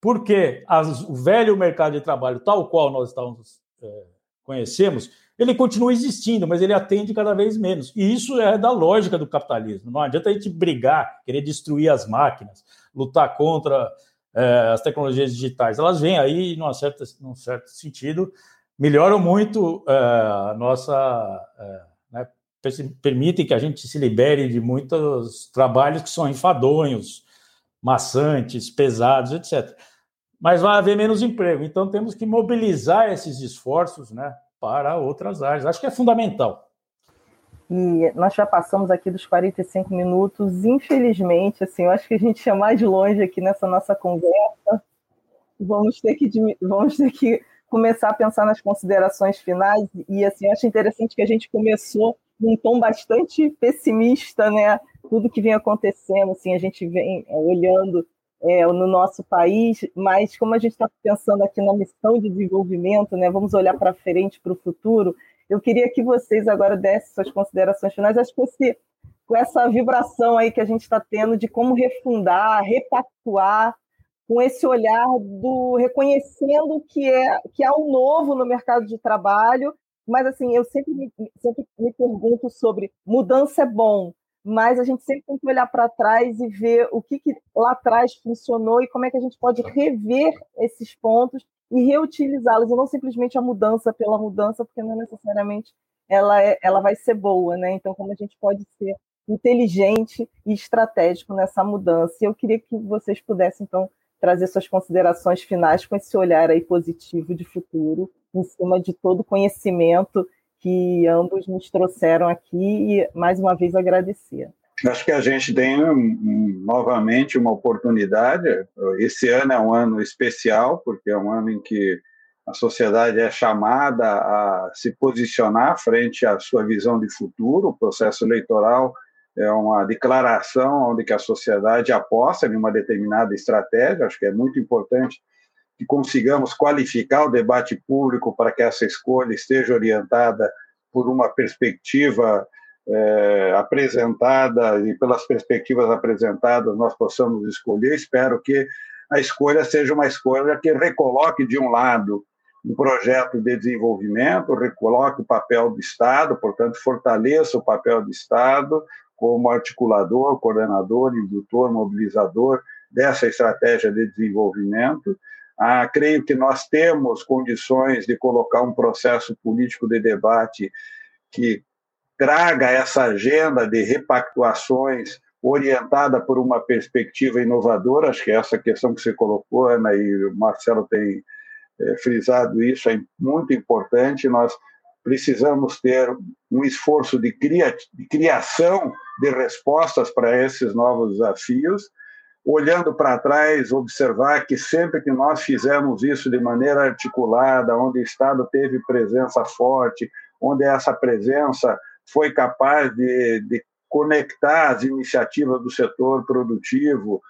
porque as, o velho mercado de trabalho, tal qual nós estamos, é, conhecemos, ele continua existindo, mas ele atende cada vez menos. E isso é da lógica do capitalismo. Não adianta a gente brigar, querer destruir as máquinas, lutar contra é, as tecnologias digitais. Elas vêm aí, num certo, num certo sentido, melhoram muito é, a nossa. É, né, permitem que a gente se libere de muitos trabalhos que são enfadonhos, maçantes, pesados, etc. Mas vai haver menos emprego. Então temos que mobilizar esses esforços, né? Para outras áreas. Acho que é fundamental. E nós já passamos aqui dos 45 minutos, infelizmente, assim, eu acho que a gente é mais longe aqui nessa nossa conversa. Vamos ter que, vamos ter que começar a pensar nas considerações finais. E assim, acho interessante que a gente começou num tom bastante pessimista, né? Tudo que vem acontecendo, assim, a gente vem olhando é, no nosso país, mas como a gente está pensando aqui na missão de desenvolvimento, né, vamos olhar para frente, para o futuro, eu queria que vocês agora dessem suas considerações finais. Acho que esse, com essa vibração aí que a gente está tendo de como refundar, repactuar, com esse olhar do reconhecendo que é que há um novo no mercado de trabalho, mas assim eu sempre me, sempre me pergunto sobre mudança é bom, mas a gente sempre tem que olhar para trás e ver o que, que, lá atrás funcionou e como é que a gente pode rever esses pontos e reutilizá-los, e não simplesmente a mudança pela mudança, porque não necessariamente ela, é, ela vai ser boa, né? Então, como a gente pode ser inteligente e estratégico nessa mudança. E eu queria que vocês pudessem, então, trazer suas considerações finais com esse olhar aí positivo de futuro, em cima de todo o conhecimento que ambos nos trouxeram aqui e mais uma vez agradecer. Acho que a gente tem novamente uma oportunidade. Esse ano é um ano especial, porque é um ano em que a sociedade é chamada a se posicionar frente à sua visão de futuro. O processo eleitoral é uma declaração onde que a sociedade aposta em uma determinada estratégia. Acho que é muito importante que consigamos qualificar o debate público para que essa escolha esteja orientada por uma perspectiva é, apresentada e pelas perspectivas apresentadas nós possamos escolher. Espero que a escolha seja uma escolha que recoloque de um lado um projeto de desenvolvimento, recoloque o papel do Estado, portanto fortaleça o papel do Estado como articulador, coordenador, indutor, mobilizador dessa estratégia de desenvolvimento ah, creio que nós temos condições de colocar um processo político de debate que traga essa agenda de repactuações orientada por uma perspectiva inovadora. Acho que essa questão que você colocou, Ana, e o Marcelo tem é, frisado isso, é muito importante. Nós precisamos ter um esforço de, cria de criação de respostas para esses novos desafios olhando para trás, observar que sempre que nós fizemos isso de maneira articulada, onde o Estado teve presença forte, onde essa presença foi capaz de, de conectar as iniciativas do setor produtivo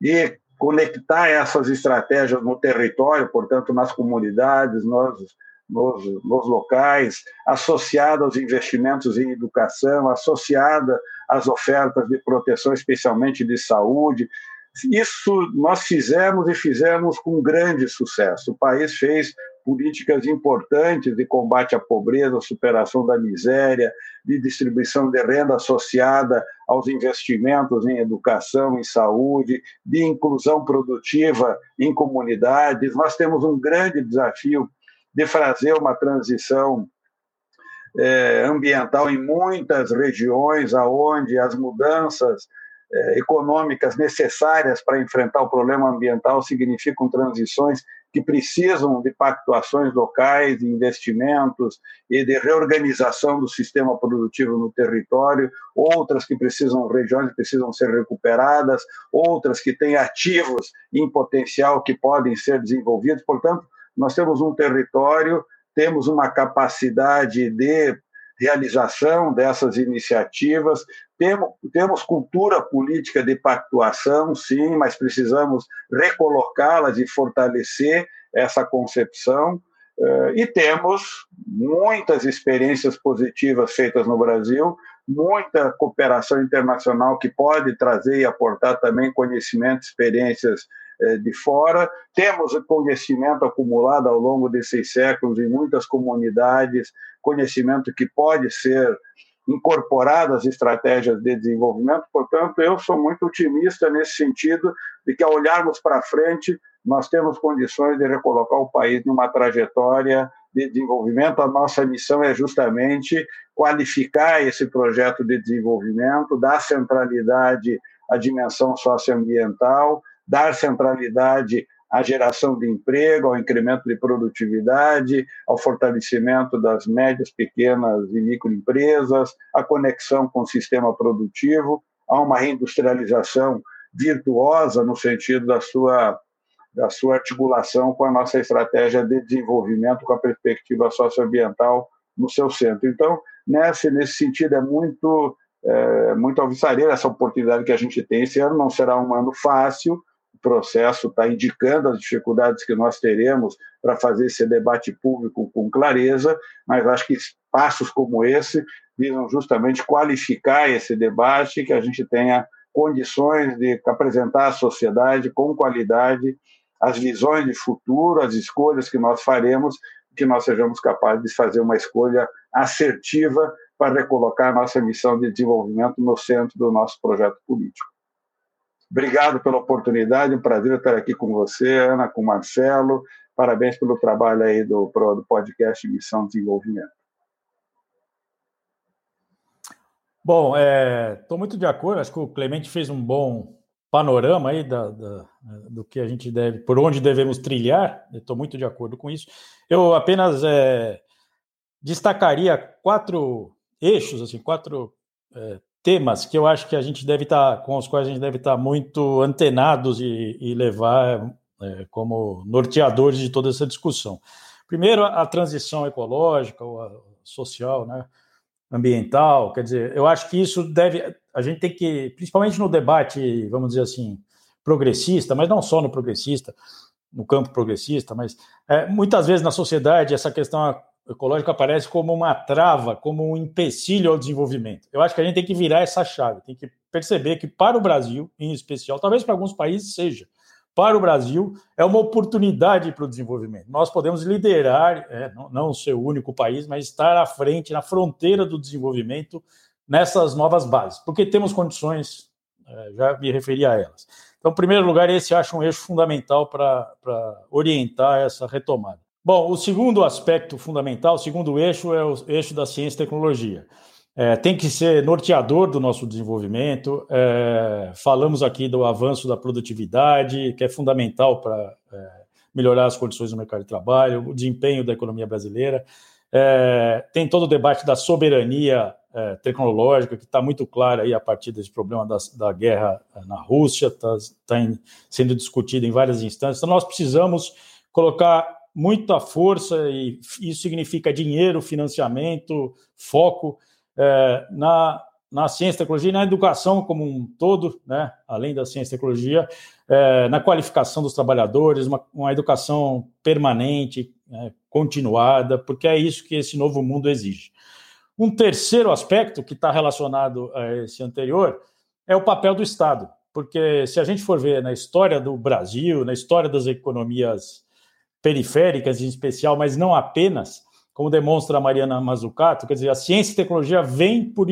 e conectar essas estratégias no território, portanto, nas comunidades, nos, nos, nos locais, associada aos investimentos em educação, associada às ofertas de proteção, especialmente de saúde, isso nós fizemos e fizemos com grande sucesso. O país fez políticas importantes de combate à pobreza, superação da miséria, de distribuição de renda associada aos investimentos em educação, em saúde, de inclusão produtiva em comunidades. Nós temos um grande desafio de fazer uma transição é, ambiental em muitas regiões aonde as mudanças econômicas necessárias para enfrentar o problema ambiental significam transições que precisam de pactuações locais, de investimentos e de reorganização do sistema produtivo no território, outras que precisam, regiões precisam ser recuperadas, outras que têm ativos em potencial que podem ser desenvolvidos. Portanto, nós temos um território, temos uma capacidade de realização dessas iniciativas. Temos, temos cultura política de pactuação, sim, mas precisamos recolocá-las e fortalecer essa concepção. Eh, e temos muitas experiências positivas feitas no Brasil, muita cooperação internacional que pode trazer e aportar também conhecimento, experiências eh, de fora. Temos conhecimento acumulado ao longo desses séculos em muitas comunidades, conhecimento que pode ser incorporado às estratégias de desenvolvimento. Portanto, eu sou muito otimista nesse sentido de que, ao olharmos para frente, nós temos condições de recolocar o país numa trajetória de desenvolvimento. A nossa missão é justamente qualificar esse projeto de desenvolvimento, dar centralidade à dimensão socioambiental, dar centralidade à geração de emprego, ao incremento de produtividade, ao fortalecimento das médias, pequenas e microempresas, à conexão com o sistema produtivo, a uma reindustrialização virtuosa no sentido da sua da sua articulação com a nossa estratégia de desenvolvimento com a perspectiva socioambiental no seu centro. Então, nesse, nesse sentido, é muito, é, muito alvissareira essa oportunidade que a gente tem. Esse ano não será um ano fácil, processo está indicando as dificuldades que nós teremos para fazer esse debate público com clareza, mas acho que passos como esse visam justamente qualificar esse debate, que a gente tenha condições de apresentar à sociedade com qualidade as visões de futuro, as escolhas que nós faremos, que nós sejamos capazes de fazer uma escolha assertiva para recolocar a nossa missão de desenvolvimento no centro do nosso projeto político. Obrigado pela oportunidade, um prazer estar aqui com você, Ana, com o Marcelo. Parabéns pelo trabalho aí do, do podcast Missão Desenvolvimento. Bom, estou é, muito de acordo. Acho que o Clemente fez um bom panorama aí da, da, do que a gente deve, por onde devemos trilhar. Estou muito de acordo com isso. Eu apenas é, destacaria quatro eixos, assim, quatro é, temas que eu acho que a gente deve estar, tá, com os quais a gente deve estar tá muito antenados e, e levar é, como norteadores de toda essa discussão. Primeiro, a, transição ecológica, ou a social, né, ambiental, quer dizer, eu acho que isso deve, a gente tem que, principalmente no debate, vamos dizer assim, progressista, mas não só no progressista, no campo progressista, mas é, muitas vezes na sociedade essa questão ecológica aparece como uma trava, como um empecilho ao desenvolvimento. Eu acho que a gente tem que virar essa chave, tem que perceber que para o Brasil, em especial, talvez para alguns países seja, para o Brasil é uma oportunidade para o desenvolvimento. Nós podemos liderar, é, não, não ser o único país, mas estar à frente, na fronteira do desenvolvimento nessas novas bases, porque temos condições, é, já me referi a elas. Então, em primeiro lugar, esse acho um eixo fundamental para orientar essa retomada. Bom, o segundo aspecto fundamental, o segundo eixo é o eixo da ciência e tecnologia. É, tem que ser norteador do nosso desenvolvimento. É, falamos aqui do avanço da produtividade, que é fundamental para é, melhorar as condições do mercado de trabalho, o desempenho da economia brasileira. É, tem todo o debate da soberania é, tecnológica, que está muito claro aí a partir desse problema da, da guerra é, na Rússia, está tá sendo discutido em várias instâncias. Então, nós precisamos colocar muita força, e isso significa dinheiro, financiamento, foco é, na, na ciência tecnologia na educação como um todo, né, além da ciência e tecnologia, é, na qualificação dos trabalhadores, uma, uma educação permanente, né, continuada, porque é isso que esse novo mundo exige. Um terceiro aspecto que está relacionado a esse anterior é o papel do Estado, porque se a gente for ver na história do Brasil, na história das economias periféricas em especial, mas não apenas, como demonstra a Mariana Mazzucato, quer dizer, a ciência e tecnologia vem por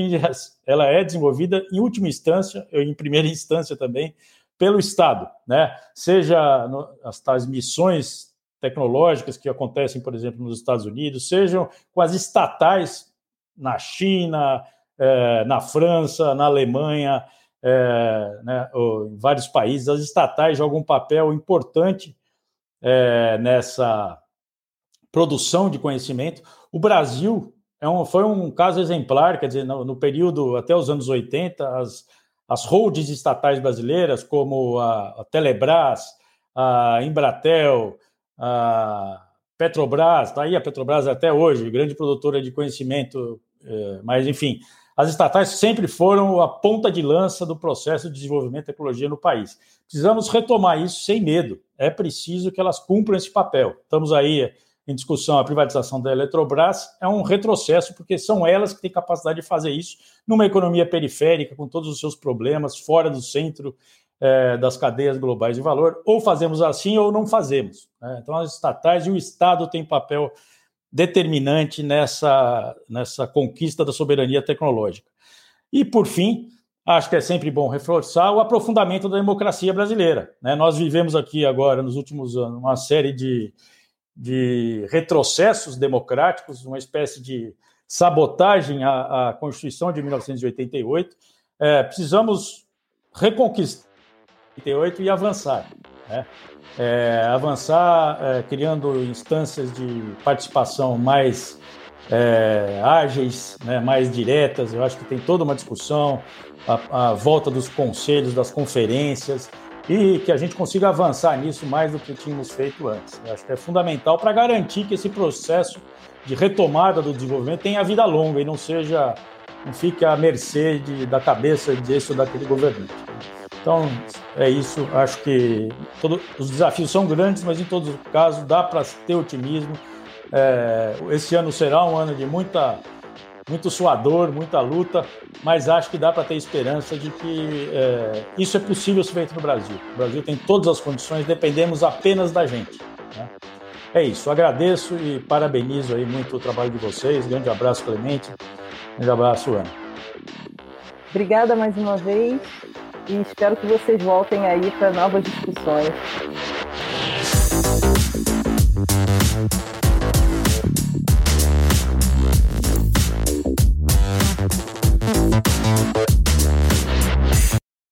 ela é desenvolvida em última instância, em primeira instância também, pelo Estado, né? Seja no, as tais missões tecnológicas que acontecem, por exemplo, nos Estados Unidos, sejam com as estatais na China, eh, na França, na Alemanha, eh, né, em vários países, as estatais jogam um papel importante é, nessa produção de conhecimento. O Brasil é um, foi um caso exemplar, quer dizer, no, no, período até os anos 80, as, as holds estatais brasileiras, como a, a Telebrás, a Embratel, a Petrobras, está aí a Petrobras até hoje, grande produtora de conhecimento, é, mas enfim, as estatais sempre foram a ponta de lança do processo de desenvolvimento de tecnologia no país. Precisamos retomar isso sem medo. É preciso que elas cumpram esse papel. Estamos aí em discussão a privatização da Eletrobras, é um retrocesso, porque são elas que têm capacidade de fazer isso numa economia periférica, com todos os seus problemas, fora do centro é, das cadeias globais de valor. Ou fazemos assim ou não fazemos. Né? Então, as estatais e o Estado têm papel determinante nessa, nessa conquista da soberania tecnológica. E, por fim, acho que é sempre bom reforçar o aprofundamento da democracia brasileira. Né? Nós vivemos aqui agora, nos últimos anos, uma série de de retrocessos democráticos, uma espécie de sabotagem à, à Constituição de 1988. É, precisamos reconquistar 88 e avançar. Né? É, avançar é, criando instâncias de participação mais é, ágeis, né, mais diretas. Eu acho que tem toda uma discussão, a, a volta dos conselhos, das conferências, e que a gente consiga avançar nisso mais do que tínhamos feito antes. Eu acho que é fundamental para garantir que esse processo de retomada do desenvolvimento tenha vida longa e não seja, não fique à mercê de, da cabeça desse ou daquele governante. Então, é isso. Acho que todo, os desafios são grandes, mas em todos os casos dá para ter otimismo. É, esse ano será um ano de muita muito suador, muita luta, mas acho que dá para ter esperança de que é, isso é possível ser feito no Brasil. O Brasil tem todas as condições, dependemos apenas da gente. Né? É isso, agradeço e parabenizo aí muito o trabalho de vocês. Grande abraço, Clemente. Grande abraço, Ana. Obrigada mais uma vez e espero que vocês voltem aí para novas discussões.